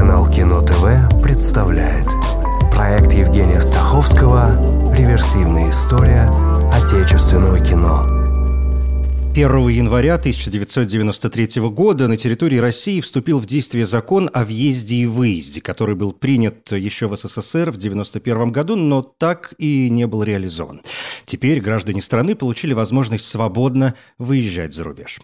Телеканал Кино ТВ представляет Проект Евгения Стаховского «Реверсивная история отечественного кино» 1 января 1993 года на территории России вступил в действие закон о въезде и выезде, который был принят еще в СССР в 1991 году, но так и не был реализован. Теперь граждане страны получили возможность свободно выезжать за рубеж.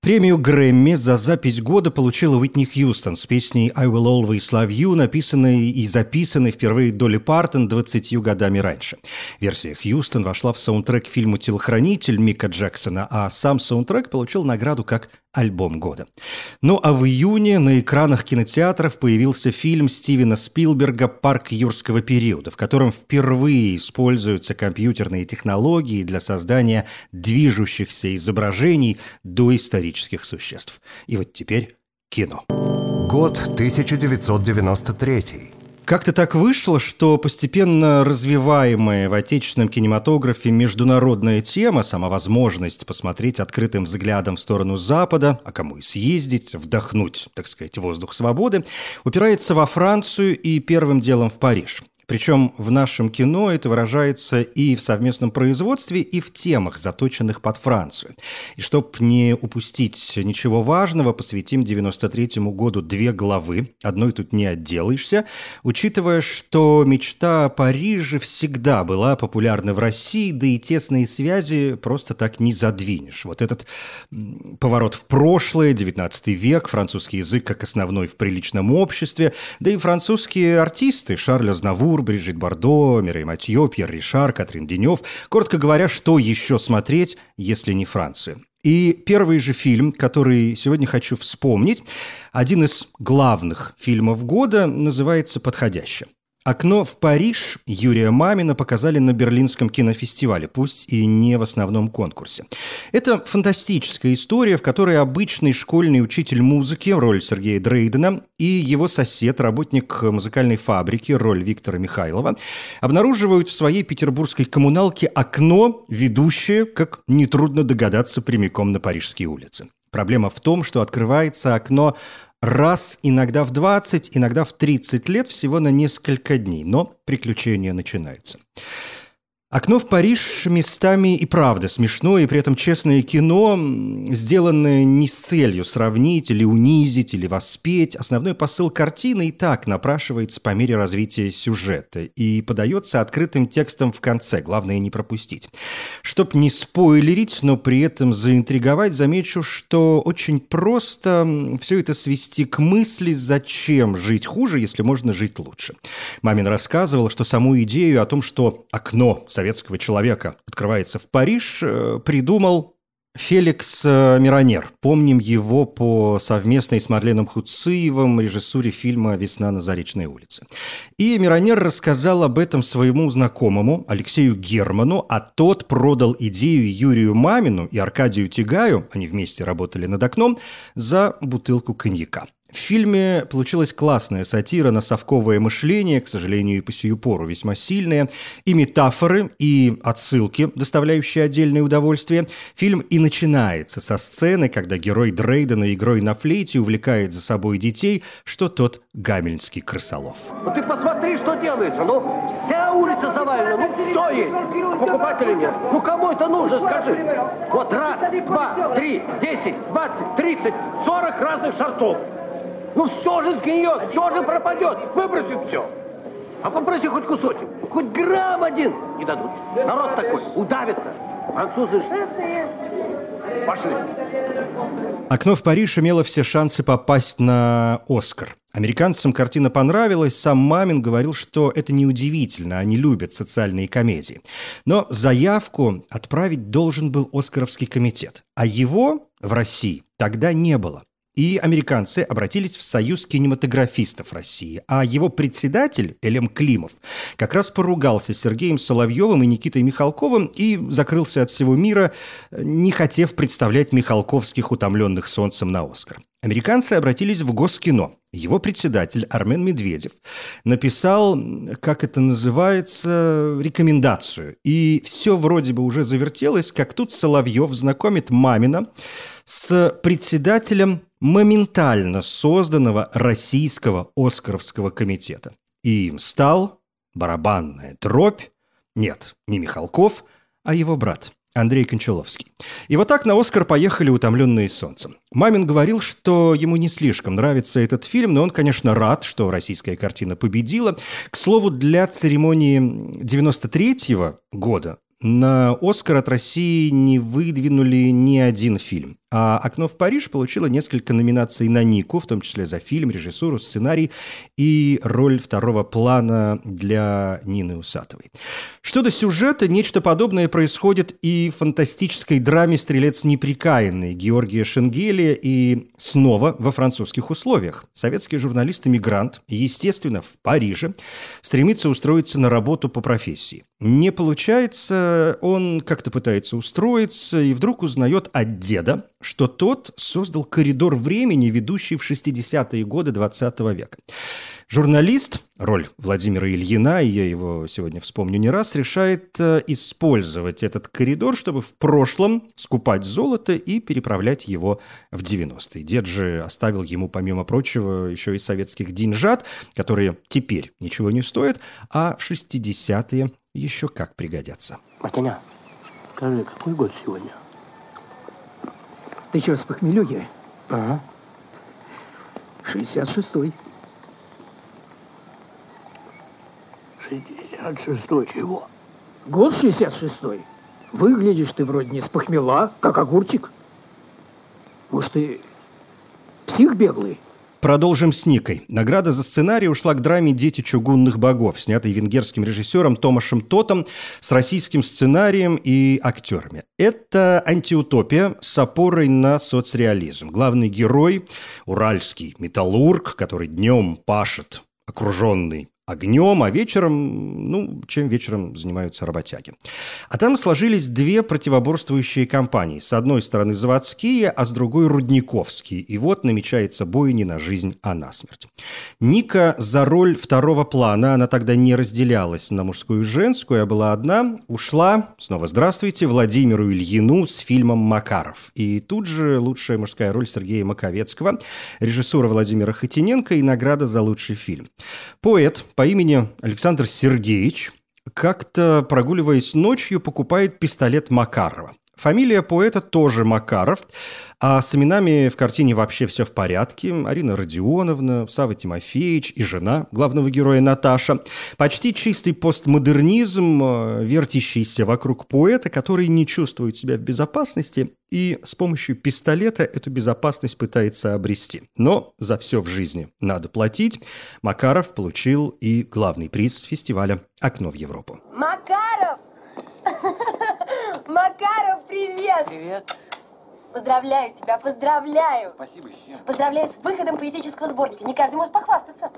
Премию Грэмми за запись года получила Уитни Хьюстон с песней «I Will Always Love You», написанной и записанной впервые Долли Партон 20 годами раньше. Версия Хьюстон вошла в саундтрек фильму «Телохранитель» Мика Джексона, а сам саундтрек получил награду как альбом года. Ну а в июне на экранах кинотеатров появился фильм Стивена Спилберга «Парк юрского периода», в котором впервые используются компьютерные технологии для создания движущихся изображений доисторических существ. И вот теперь кино. Год 1993. Как-то так вышло, что постепенно развиваемая в отечественном кинематографе международная тема, сама возможность посмотреть открытым взглядом в сторону Запада, а кому и съездить, вдохнуть, так сказать, воздух свободы, упирается во Францию и первым делом в Париж. Причем в нашем кино это выражается и в совместном производстве, и в темах, заточенных под Францию. И чтобы не упустить ничего важного, посвятим 93-му году две главы. Одной тут не отделаешься, учитывая, что мечта о Париже всегда была популярна в России, да и тесные связи просто так не задвинешь. Вот этот поворот в прошлое, 19 век, французский язык как основной в приличном обществе, да и французские артисты, Шарль Азнавур, Тур, Брижит Бардо, Мирей Матье, Пьер Ришар, Катрин Денев. Коротко говоря, что еще смотреть, если не Францию? И первый же фильм, который сегодня хочу вспомнить, один из главных фильмов года, называется «Подходяще». Окно в Париж Юрия Мамина показали на Берлинском кинофестивале, пусть и не в основном конкурсе. Это фантастическая история, в которой обычный школьный учитель музыки, роль Сергея Дрейдена, и его сосед, работник музыкальной фабрики, роль Виктора Михайлова, обнаруживают в своей петербургской коммуналке окно, ведущее, как нетрудно догадаться, прямиком на парижские улицы. Проблема в том, что открывается окно раз иногда в 20, иногда в 30 лет всего на несколько дней, но приключения начинаются. Окно в Париж местами и правда смешно, и при этом честное кино, сделанное не с целью сравнить или унизить, или воспеть. Основной посыл картины и так напрашивается по мере развития сюжета и подается открытым текстом в конце, главное не пропустить. Чтоб не спойлерить, но при этом заинтриговать, замечу, что очень просто все это свести к мысли, зачем жить хуже, если можно жить лучше. Мамин рассказывал, что саму идею о том, что окно советского человека открывается в Париж, э, придумал Феликс э, Миронер. Помним его по совместной с Марленом Хуциевым режиссуре фильма «Весна на Заречной улице». И Миронер рассказал об этом своему знакомому Алексею Герману, а тот продал идею Юрию Мамину и Аркадию Тигаю, они вместе работали над окном, за бутылку коньяка. В фильме получилась классная сатира на совковое мышление, к сожалению, и по сию пору весьма сильная, и метафоры, и отсылки, доставляющие отдельное удовольствие. Фильм и начинается со сцены, когда герой Дрейдена игрой на флейте увлекает за собой детей, что тот гамельнский крысолов. Ну ты посмотри, что делается. Ну, вся улица завалена, ну все есть. А покупателей нет. Ну кому это нужно, скажи. Вот раз, два, три, десять, двадцать, тридцать, сорок разных сортов. Ну все же сгниет, все же пропадет, выбросит все. А попроси хоть кусочек, хоть грамм один не дадут. Народ такой, удавится. Французы же... Пошли. «Окно в Париж» имело все шансы попасть на «Оскар». Американцам картина понравилась, сам Мамин говорил, что это неудивительно, они любят социальные комедии. Но заявку отправить должен был Оскаровский комитет, а его в России тогда не было и американцы обратились в Союз кинематографистов России, а его председатель Элем Климов как раз поругался с Сергеем Соловьевым и Никитой Михалковым и закрылся от всего мира, не хотев представлять Михалковских утомленных солнцем на Оскар. Американцы обратились в Госкино. Его председатель Армен Медведев написал, как это называется, рекомендацию. И все вроде бы уже завертелось, как тут Соловьев знакомит Мамина с председателем моментально созданного российского Оскаровского комитета. И им стал барабанная дробь, нет, не Михалков, а его брат – Андрей Кончаловский. И вот так на «Оскар» поехали «Утомленные солнцем». Мамин говорил, что ему не слишком нравится этот фильм, но он, конечно, рад, что российская картина победила. К слову, для церемонии 93-го года на «Оскар» от России не выдвинули ни один фильм. А «Окно в Париж» получило несколько номинаций на Нику, в том числе за фильм, режиссуру, сценарий и роль второго плана для Нины Усатовой. Что до сюжета, нечто подобное происходит и в фантастической драме «Стрелец неприкаянный» Георгия Шенгелия и снова во французских условиях. Советский журналист-иммигрант, естественно, в Париже, стремится устроиться на работу по профессии. Не получается, он как-то пытается устроиться и вдруг узнает от деда, что тот создал коридор времени, ведущий в 60-е годы 20 века. Журналист, роль Владимира Ильина, и я его сегодня вспомню не раз, решает э, использовать этот коридор, чтобы в прошлом скупать золото и переправлять его в 90-е. Дед же оставил ему, помимо прочего, еще и советских деньжат, которые теперь ничего не стоят, а в 60-е еще как пригодятся. Матяня, скажи, какой год сегодня? Ты что, с похмелюги? Ага. 66-й. 66-й чего? Год 66-й. Выглядишь ты вроде не с похмела, как огурчик. Может, ты псих беглый? Продолжим с Никой. Награда за сценарий ушла к драме «Дети чугунных богов», снятой венгерским режиссером Томашем Тотом с российским сценарием и актерами. Это антиутопия с опорой на соцреализм. Главный герой – уральский металлург, который днем пашет окруженный огнем, а вечером, ну, чем вечером занимаются работяги. А там сложились две противоборствующие компании. С одной стороны заводские, а с другой рудниковские. И вот намечается бой не на жизнь, а на смерть. Ника за роль второго плана, она тогда не разделялась на мужскую и женскую, а была одна, ушла, снова здравствуйте, Владимиру Ильину с фильмом «Макаров». И тут же лучшая мужская роль Сергея Маковецкого, режиссура Владимира Хотиненко и награда за лучший фильм. Поэт, по имени Александр Сергеевич как-то, прогуливаясь ночью, покупает пистолет Макарова. Фамилия поэта тоже Макаров, а с именами в картине вообще все в порядке. Арина Родионовна, Сава Тимофеевич и жена главного героя Наташа. Почти чистый постмодернизм, э, вертящийся вокруг поэта, который не чувствует себя в безопасности и с помощью пистолета эту безопасность пытается обрести. Но за все в жизни надо платить. Макаров получил и главный приз фестиваля «Окно в Европу». Макаров! Макаров, привет! Привет. Поздравляю тебя, поздравляю! Спасибо, с чем? Поздравляю с выходом поэтического сборника. Не каждый может похвастаться.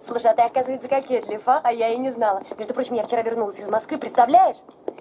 Слушай, а ты, оказывается, кокетлив, а? А я и не знала. Между прочим, я вчера вернулась из Москвы, представляешь?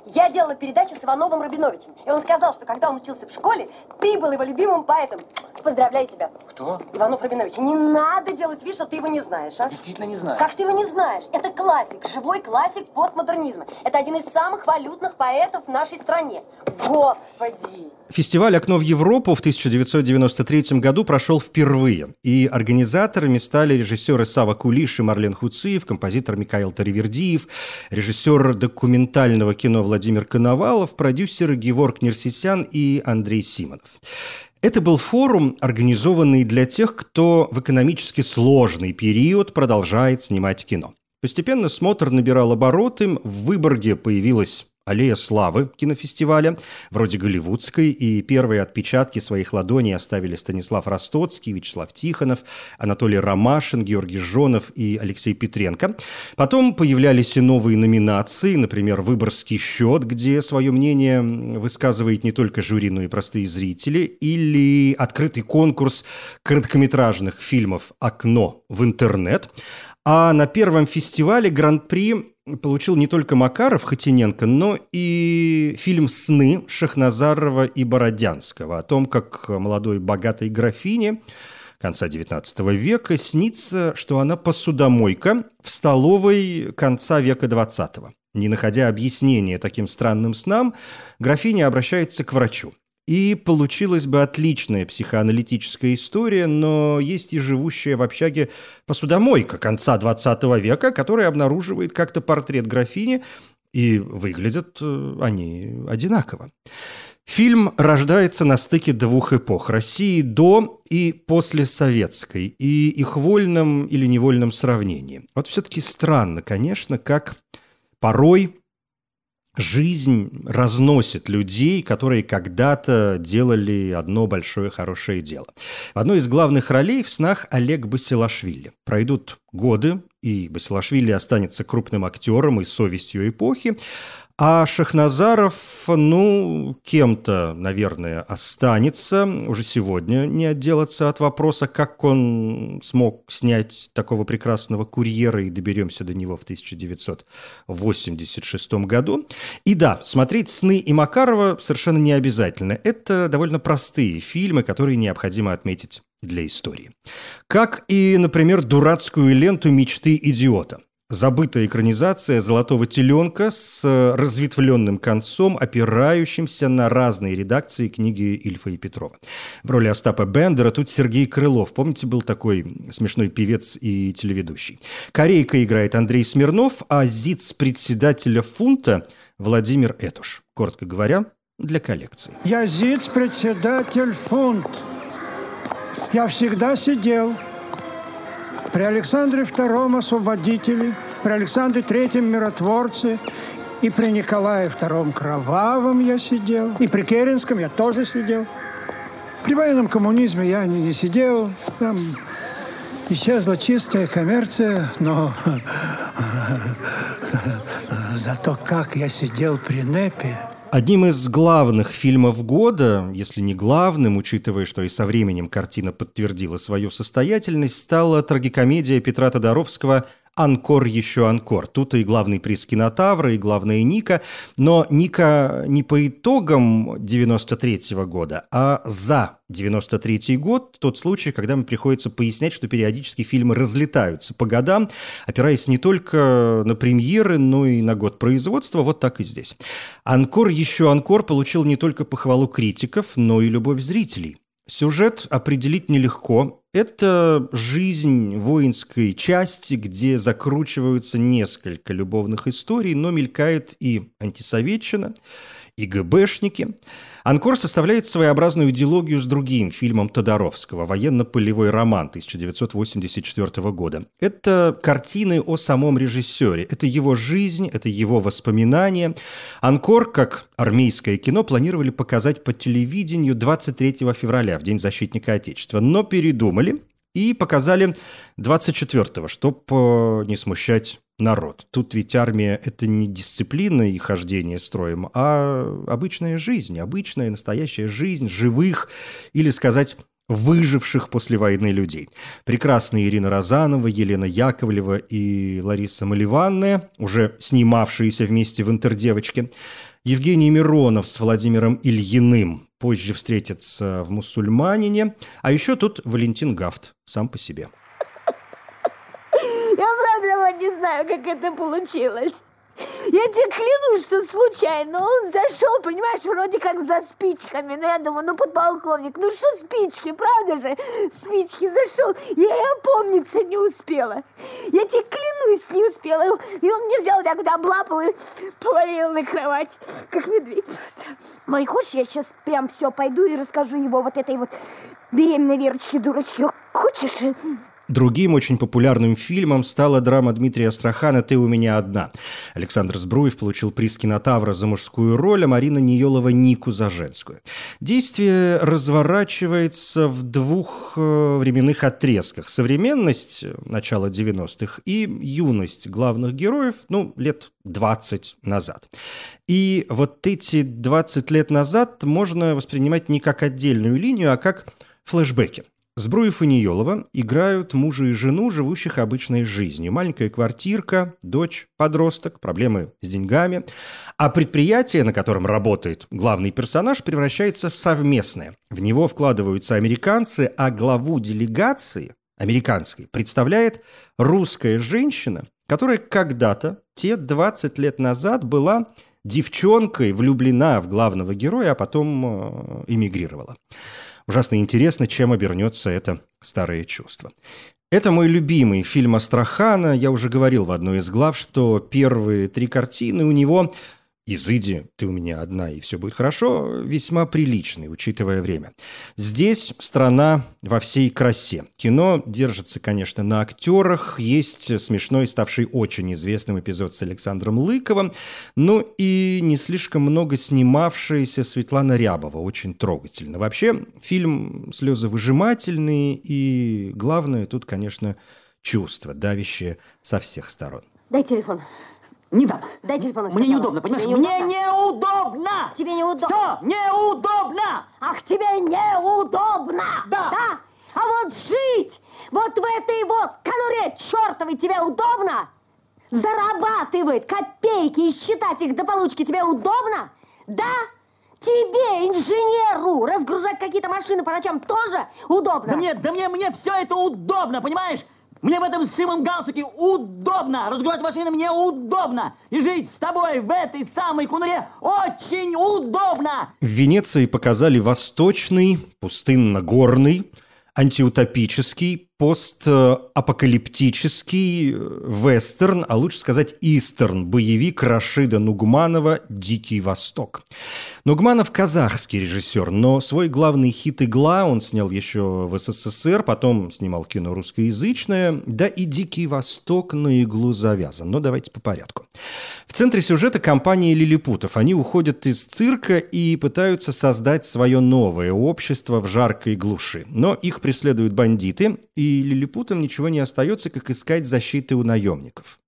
Я делала передачу с Ивановым Рабиновичем. И он сказал, что когда он учился в школе, ты был его любимым поэтом. Поздравляю тебя. Кто? Иванов Рабинович. Не надо делать вид, что ты его не знаешь, а? Действительно не знаю. Как ты его не знаешь? Это классик, живой классик постмодернизма. Это один из самых валютных поэтов в нашей стране. Господи! Фестиваль «Окно в Европу» в 1993 году прошел впервые, и организаторами стали режиссеры Сава Кулиш и Марлен Хуциев, композитор Михаил Таривердиев, режиссер документального кино Владимир Коновалов, продюсеры Геворг Нерсисян и Андрей Симонов. Это был форум, организованный для тех, кто в экономически сложный период продолжает снимать кино. Постепенно смотр набирал обороты, в Выборге появилась Аллея славы кинофестиваля, вроде голливудской, и первые отпечатки своих ладоней оставили Станислав Ростоцкий, Вячеслав Тихонов, Анатолий Ромашин, Георгий Жонов и Алексей Петренко. Потом появлялись и новые номинации, например, «Выборгский счет», где свое мнение высказывает не только жюри, но и простые зрители, или открытый конкурс короткометражных фильмов «Окно в интернет», а на первом фестивале Гран-при получил не только Макаров Хотиненко, но и фильм «Сны» Шахназарова и Бородянского о том, как молодой богатой графине конца XIX века снится, что она посудомойка в столовой конца века XX. Не находя объяснения таким странным снам, графиня обращается к врачу. И получилась бы отличная психоаналитическая история, но есть и живущая в общаге посудомойка конца 20 века, которая обнаруживает как-то портрет графини, и выглядят э, они одинаково. Фильм рождается на стыке двух эпох – России до и после советской, и их вольном или невольном сравнении. Вот все-таки странно, конечно, как порой жизнь разносит людей, которые когда-то делали одно большое хорошее дело. В одной из главных ролей в снах Олег Басилашвили. Пройдут годы, и Басилашвили останется крупным актером и совестью эпохи, а Шахназаров, ну, кем-то, наверное, останется. Уже сегодня не отделаться от вопроса, как он смог снять такого прекрасного курьера, и доберемся до него в 1986 году. И да, смотреть «Сны» и Макарова совершенно не обязательно. Это довольно простые фильмы, которые необходимо отметить для истории. Как и, например, дурацкую ленту «Мечты идиота» забытая экранизация «Золотого теленка» с разветвленным концом, опирающимся на разные редакции книги Ильфа и Петрова. В роли Остапа Бендера тут Сергей Крылов. Помните, был такой смешной певец и телеведущий. Корейка играет Андрей Смирнов, а ЗИЦ председателя фунта Владимир Этуш. Коротко говоря, для коллекции. Я ЗИЦ председатель фунт. Я всегда сидел при Александре II освободителе, при Александре III миротворце, и при Николае II Кровавом я сидел, и при Керенском я тоже сидел. При военном коммунизме я не, не сидел, там исчезла чистая коммерция, но зато как я сидел при НЭПе – Одним из главных фильмов года, если не главным, учитывая, что и со временем картина подтвердила свою состоятельность, стала трагикомедия Петра Тодоровского «Анкор еще анкор». Тут и главный приз кинотавра, и главная Ника. Но Ника не по итогам 93 -го года, а за 93 год, тот случай, когда мне приходится пояснять, что периодически фильмы разлетаются по годам, опираясь не только на премьеры, но и на год производства, вот так и здесь. «Анкор еще анкор» получил не только похвалу критиков, но и любовь зрителей. Сюжет определить нелегко. Это жизнь воинской части, где закручиваются несколько любовных историй, но мелькает и антисоветчина, и ГБшники. «Анкор» составляет своеобразную идеологию с другим фильмом Тодоровского «Военно-полевой роман» 1984 года. Это картины о самом режиссере. Это его жизнь, это его воспоминания. «Анкор», как армейское кино, планировали показать по телевидению 23 февраля, в День защитника Отечества. Но передумали и показали 24-го, чтобы не смущать народ. Тут ведь армия – это не дисциплина и хождение строем, а обычная жизнь, обычная настоящая жизнь живых или, сказать, выживших после войны людей. Прекрасные Ирина Розанова, Елена Яковлева и Лариса Маливанная, уже снимавшиеся вместе в «Интердевочке», Евгений Миронов с Владимиром Ильиным позже встретятся в «Мусульманине», а еще тут Валентин Гафт сам по себе – не знаю, как это получилось. Я тебе клянусь, что случайно он зашел, понимаешь, вроде как за спичками. Но я думаю, ну, подполковник, ну что спички, правда же? Спички зашел, я и опомниться не успела. Я тебе клянусь, не успела. И он мне взял так вот облапал и повалил на кровать, как медведь просто. Мой, хочешь, я сейчас прям все пойду и расскажу его вот этой вот беременной Верочке-дурочке? Хочешь? Другим очень популярным фильмом стала драма Дмитрия Астрахана «Ты у меня одна». Александр Збруев получил приз кинотавра за мужскую роль, а Марина Ниелова – Нику за женскую. Действие разворачивается в двух э, временных отрезках. Современность – начала 90-х и юность главных героев, ну, лет 20 назад. И вот эти 20 лет назад можно воспринимать не как отдельную линию, а как флешбеки. Збруев и Ниелова играют мужа и жену, живущих обычной жизнью. Маленькая квартирка, дочь, подросток, проблемы с деньгами. А предприятие, на котором работает главный персонаж, превращается в совместное. В него вкладываются американцы, а главу делегации американской представляет русская женщина, которая когда-то, те 20 лет назад, была девчонкой влюблена в главного героя, а потом э, эмигрировала. Ужасно интересно, чем обернется это старое чувство. Это мой любимый фильм Астрахана. Я уже говорил в одной из глав, что первые три картины у него «Изыди, ты у меня одна, и все будет хорошо» весьма приличный, учитывая время. Здесь страна во всей красе. Кино держится, конечно, на актерах. Есть смешной, ставший очень известным эпизод с Александром Лыковым. Ну и не слишком много снимавшаяся Светлана Рябова. Очень трогательно. Вообще, фильм слезы выжимательные, и главное тут, конечно, чувство, давящее со всех сторон. Дай телефон. Не дам. Дай телефон. Мне неудобно, понимаешь? Тебе Мне неудобно! Тебе неудобно. Все, неудобно! Ах, тебе неудобно! Да. Да? А вот жить вот в этой вот конуре чертовой тебе удобно? Зарабатывать копейки и считать их до получки тебе удобно? Да? Тебе, инженеру, разгружать какие-то машины по ночам тоже удобно? Да мне, да мне, мне все это удобно, понимаешь? Мне в этом сшивом галстуке удобно. Разгружать машины мне удобно. И жить с тобой в этой самой кунуре очень удобно. В Венеции показали восточный, пустынно-горный, антиутопический, постапокалиптический вестерн, а лучше сказать истерн, боевик Рашида Нугманова «Дикий Восток». Нугманов казахский режиссер, но свой главный хит «Игла» он снял еще в СССР, потом снимал кино русскоязычное, да и «Дикий Восток» на иглу завязан. Но давайте по порядку. В центре сюжета компания лилипутов. Они уходят из цирка и пытаются создать свое новое общество в жаркой глуши. Но их преследуют бандиты, и лилипутам ничего не остается, как искать защиты у наемников.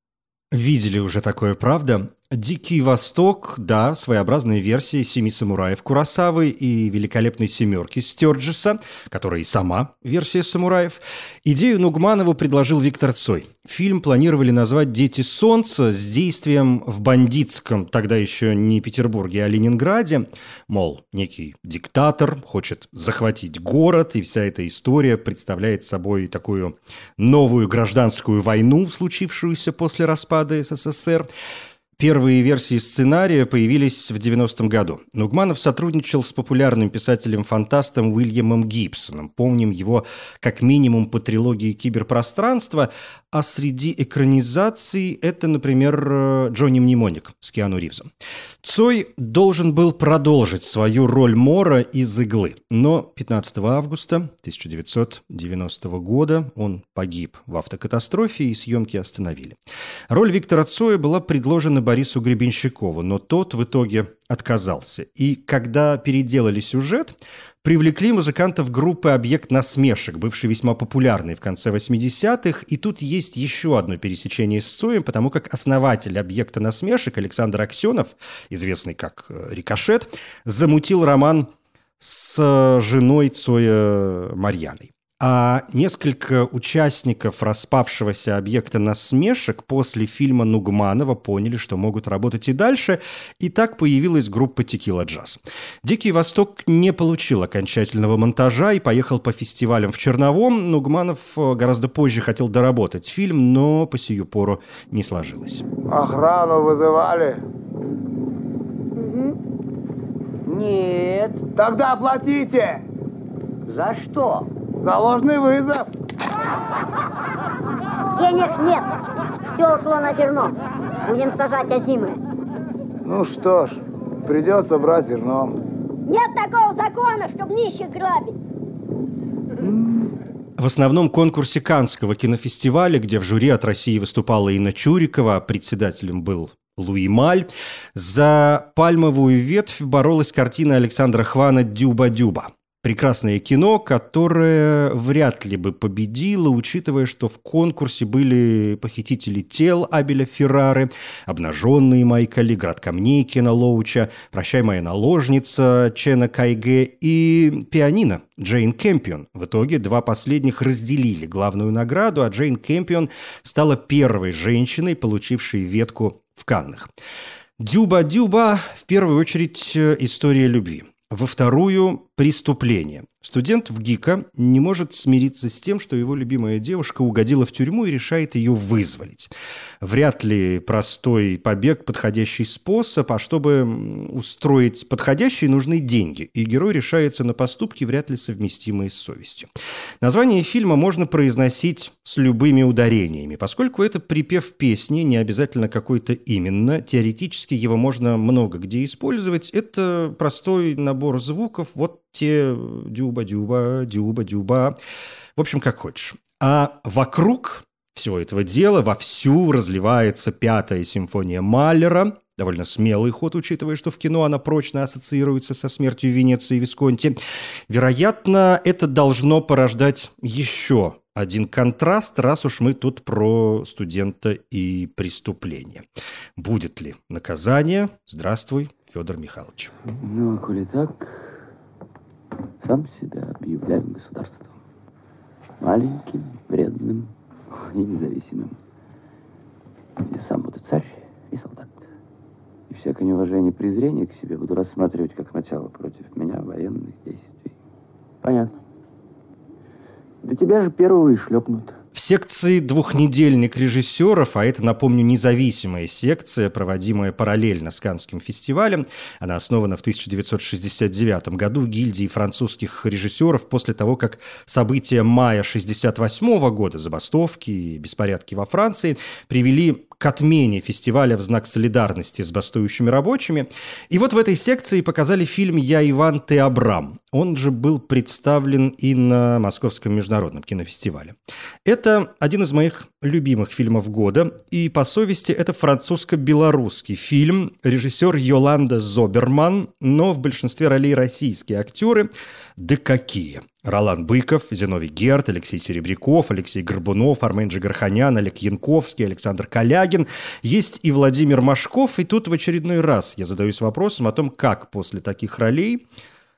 Видели уже такое, правда? «Дикий Восток», да, своеобразная версия «Семи самураев» Курасавы и «Великолепной семерки» Стёрджеса, которая и сама версия самураев. Идею Нугманову предложил Виктор Цой. Фильм планировали назвать «Дети солнца» с действием в бандитском, тогда еще не Петербурге, а Ленинграде. Мол, некий диктатор хочет захватить город, и вся эта история представляет собой такую новую гражданскую войну, случившуюся после распада СССР. Первые версии сценария появились в 90-м году. Нугманов сотрудничал с популярным писателем-фантастом Уильямом Гибсоном. Помним его как минимум по трилогии «Киберпространство», а среди экранизаций это, например, Джонни Мнемоник с Киану Ривзом. Цой должен был продолжить свою роль Мора из «Иглы», но 15 августа 1990 года он погиб в автокатастрофе и съемки остановили. Роль Виктора Цоя была предложена Борису Гребенщикову, но тот в итоге отказался. И когда переделали сюжет, привлекли музыкантов группы «Объект насмешек», бывший весьма популярный в конце 80-х. И тут есть еще одно пересечение с Цоем, потому как основатель «Объекта насмешек» Александр Аксенов, известный как э, «Рикошет», замутил роман с женой Цоя Марьяной. А несколько участников распавшегося объекта насмешек после фильма Нугманова поняли, что могут работать и дальше, и так появилась группа «Текила Джаз». «Дикий Восток» не получил окончательного монтажа и поехал по фестивалям в Черновом. Нугманов э, гораздо позже хотел доработать фильм, но по сию пору не сложилось. Охрану вызывали? Нет. Тогда платите! За что? За ложный вызов! Денег нет. Все ушло на зерно. Будем сажать озимы. Ну что ж, придется брать зерно. Нет такого закона, чтобы нищих грабить. В основном конкурсе Канского кинофестиваля, где в жюри от России выступала Инна Чурикова, а председателем был Луи Маль, за «Пальмовую ветвь» боролась картина Александра Хвана «Дюба-дюба». Прекрасное кино, которое вряд ли бы победило, учитывая, что в конкурсе были похитители тел Абеля Феррары, обнаженные Майкали, Град камней Кена Лоуча, Прощай, моя наложница Чена Кайге и пианино Джейн Кэмпион. В итоге два последних разделили главную награду, а Джейн Кэмпион стала первой женщиной, получившей ветку в Каннах. Дюба-дюба в первую очередь история любви. Во вторую – преступление. Студент в ГИКа не может смириться с тем, что его любимая девушка угодила в тюрьму и решает ее вызволить. Вряд ли простой побег – подходящий способ, а чтобы устроить подходящие, нужны деньги, и герой решается на поступки, вряд ли совместимые с совестью. Название фильма можно произносить с любыми ударениями, поскольку это припев песни, не обязательно какой-то именно, теоретически его можно много где использовать, это простой набор звуков, вот те дюба-дюба, дюба-дюба. В общем, как хочешь. А вокруг всего этого дела вовсю разливается пятая симфония Маллера, Довольно смелый ход, учитывая, что в кино она прочно ассоциируется со смертью Венеции и Висконти. Вероятно, это должно порождать еще один контраст, раз уж мы тут про студента и преступление. Будет ли наказание? Здравствуй, Федор Михайлович. Ну, а коли так, сам себя объявляю государством. Маленьким, вредным и независимым. Я сам буду царь и солдат. И всякое неуважение и презрение к себе буду рассматривать как начало против меня военных действий. Понятно. Да тебя же первого и шлепнут. В секции «Двухнедельник режиссеров», а это, напомню, независимая секция, проводимая параллельно с Канским фестивалем, она основана в 1969 году гильдией французских режиссеров после того, как события мая 1968 года, забастовки и беспорядки во Франции, привели к отмене фестиваля в знак солидарности с бастующими рабочими. И вот в этой секции показали фильм «Я Иван, ты Абрам». Он же был представлен и на Московском международном кинофестивале. Это один из моих любимых фильмов года, и по совести это французско-белорусский фильм, режиссер Йоланда Зоберман, но в большинстве ролей российские актеры. Да какие! Ролан Быков, Зиновий Герт, Алексей Серебряков, Алексей Горбунов, Армен Джигарханян, Олег Янковский, Александр Калягин. Есть и Владимир Машков. И тут в очередной раз я задаюсь вопросом о том, как после таких ролей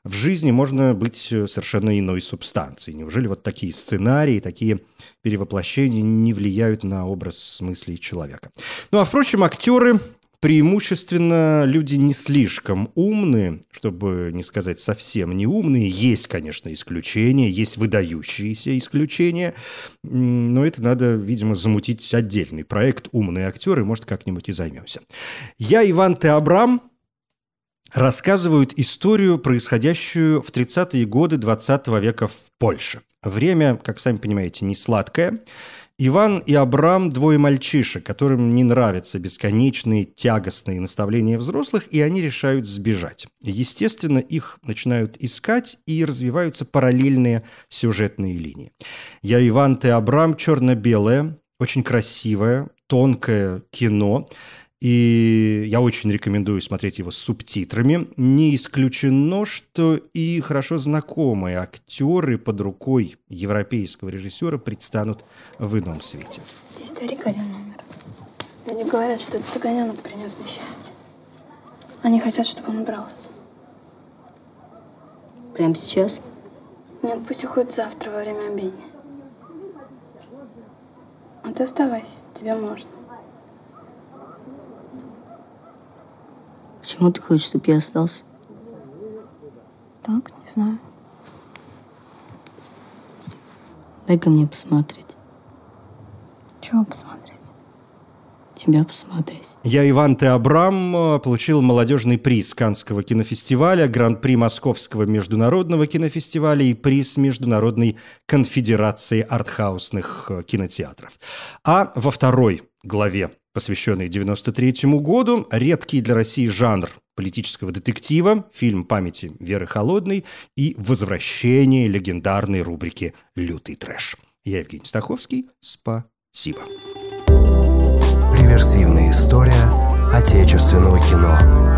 в жизни можно быть совершенно иной субстанцией. Неужели вот такие сценарии, такие перевоплощения не влияют на образ мыслей человека? Ну а впрочем, актеры преимущественно люди не слишком умные, чтобы не сказать совсем не умные. Есть, конечно, исключения, есть выдающиеся исключения, но это надо, видимо, замутить отдельный проект «Умные актеры», может, как-нибудь и займемся. Я Иван Теобрам, рассказывают историю, происходящую в 30-е годы 20 века в Польше. Время, как сами понимаете, не сладкое. Иван и Абрам – двое мальчишек, которым не нравятся бесконечные тягостные наставления взрослых, и они решают сбежать. Естественно, их начинают искать, и развиваются параллельные сюжетные линии. «Я Иван, ты Абрам» черно-белое, очень красивое, тонкое кино – и я очень рекомендую смотреть его с субтитрами. Не исключено, что и хорошо знакомые актеры под рукой европейского режиссера предстанут в ином свете. Здесь старик один номер. Они говорят, что этот цыганенок принес несчастье. Они хотят, чтобы он убрался. Прямо сейчас? Нет, пусть уходит завтра во время обедни. А ты оставайся, тебе можно. Почему ты хочешь, чтобы я остался? Так, не знаю. Дай-ка мне посмотреть. Чего посмотреть? Тебя посмотреть. Я, Иван Теобрам, получил молодежный приз Канского кинофестиваля, гран-при Московского международного кинофестиваля и приз Международной конфедерации артхаусных кинотеатров. А во второй главе посвященный 93 году, редкий для России жанр политического детектива, фильм памяти Веры Холодной и возвращение легендарной рубрики «Лютый трэш». Я Евгений Стаховский. Спасибо. Реверсивная история отечественного кино.